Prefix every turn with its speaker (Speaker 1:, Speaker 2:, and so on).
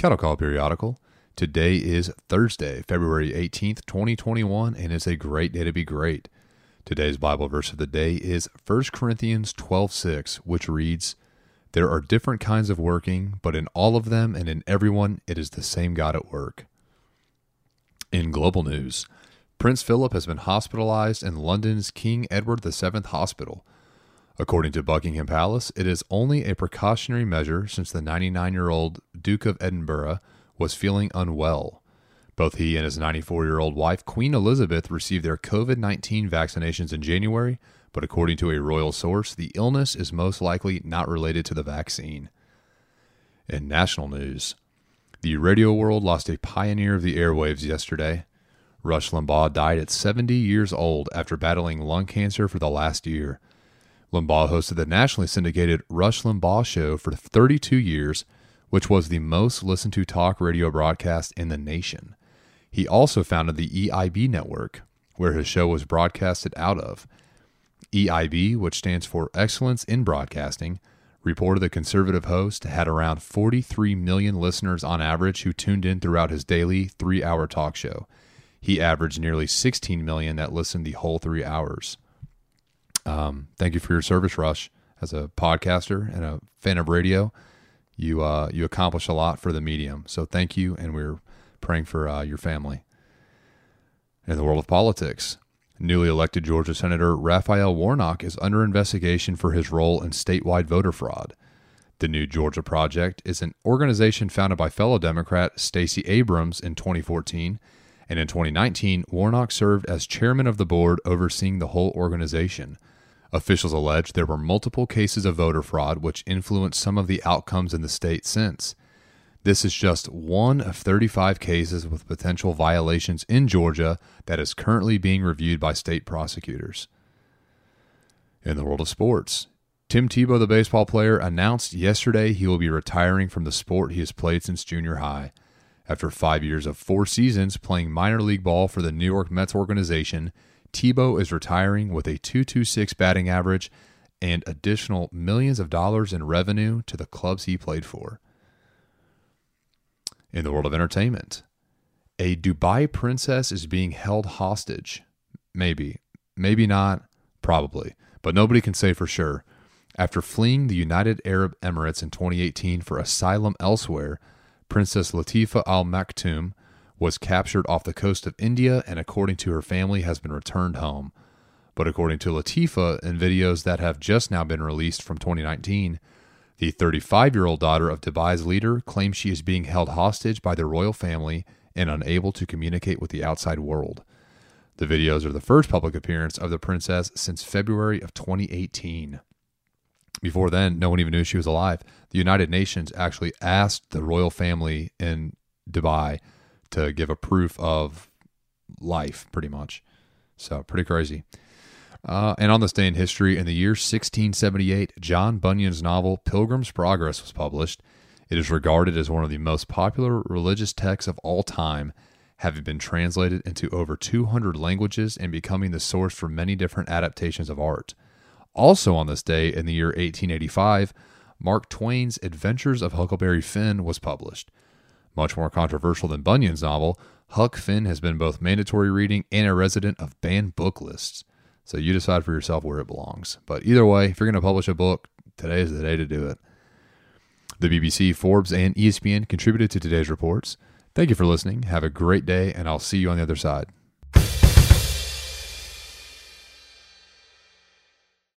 Speaker 1: Cattle Call Periodical. Today is Thursday, February 18th, 2021, and it's a great day to be great. Today's Bible verse of the day is 1 Corinthians 12:6, which reads, "There are different kinds of working, but in all of them and in everyone it is the same God at work." In global news, Prince Philip has been hospitalized in London's King Edward VII Hospital. According to Buckingham Palace, it is only a precautionary measure since the 99 year old Duke of Edinburgh was feeling unwell. Both he and his 94 year old wife, Queen Elizabeth, received their COVID 19 vaccinations in January, but according to a royal source, the illness is most likely not related to the vaccine. In national news, the radio world lost a pioneer of the airwaves yesterday. Rush Limbaugh died at 70 years old after battling lung cancer for the last year. Limbaugh hosted the nationally syndicated Rush Limbaugh Show for 32 years, which was the most listened to talk radio broadcast in the nation. He also founded the EIB network, where his show was broadcasted out of. EIB, which stands for Excellence in Broadcasting, reported the conservative host had around 43 million listeners on average who tuned in throughout his daily three hour talk show. He averaged nearly 16 million that listened the whole three hours. Um, thank you for your service, Rush. As a podcaster and a fan of radio, you uh, you accomplish a lot for the medium. So thank you, and we're praying for uh, your family. In the world of politics, newly elected Georgia Senator Raphael Warnock is under investigation for his role in statewide voter fraud. The New Georgia Project is an organization founded by fellow Democrat Stacey Abrams in 2014, and in 2019, Warnock served as chairman of the board overseeing the whole organization. Officials allege there were multiple cases of voter fraud which influenced some of the outcomes in the state since. This is just one of 35 cases with potential violations in Georgia that is currently being reviewed by state prosecutors. In the world of sports, Tim Tebow, the baseball player, announced yesterday he will be retiring from the sport he has played since junior high. After five years of four seasons playing minor league ball for the New York Mets organization, Tebow is retiring with a 226 batting average and additional millions of dollars in revenue to the clubs he played for. In the world of entertainment, a Dubai princess is being held hostage. Maybe, maybe not, probably, but nobody can say for sure. After fleeing the United Arab Emirates in 2018 for asylum elsewhere, Princess Latifa Al Maktoum was captured off the coast of India and, according to her family, has been returned home. But according to Latifa, in videos that have just now been released from 2019, the 35 year old daughter of Dubai's leader claims she is being held hostage by the royal family and unable to communicate with the outside world. The videos are the first public appearance of the princess since February of 2018. Before then, no one even knew she was alive. The United Nations actually asked the royal family in Dubai to give a proof of life, pretty much. So, pretty crazy. Uh, and on this day in history, in the year 1678, John Bunyan's novel Pilgrim's Progress was published. It is regarded as one of the most popular religious texts of all time, having been translated into over 200 languages and becoming the source for many different adaptations of art. Also on this day, in the year 1885, Mark Twain's Adventures of Huckleberry Finn was published. Much more controversial than Bunyan's novel, Huck Finn has been both mandatory reading and a resident of banned book lists. So you decide for yourself where it belongs. But either way, if you're going to publish a book, today is the day to do it. The BBC, Forbes, and ESPN contributed to today's reports. Thank you for listening. Have a great day, and I'll see you on the other side.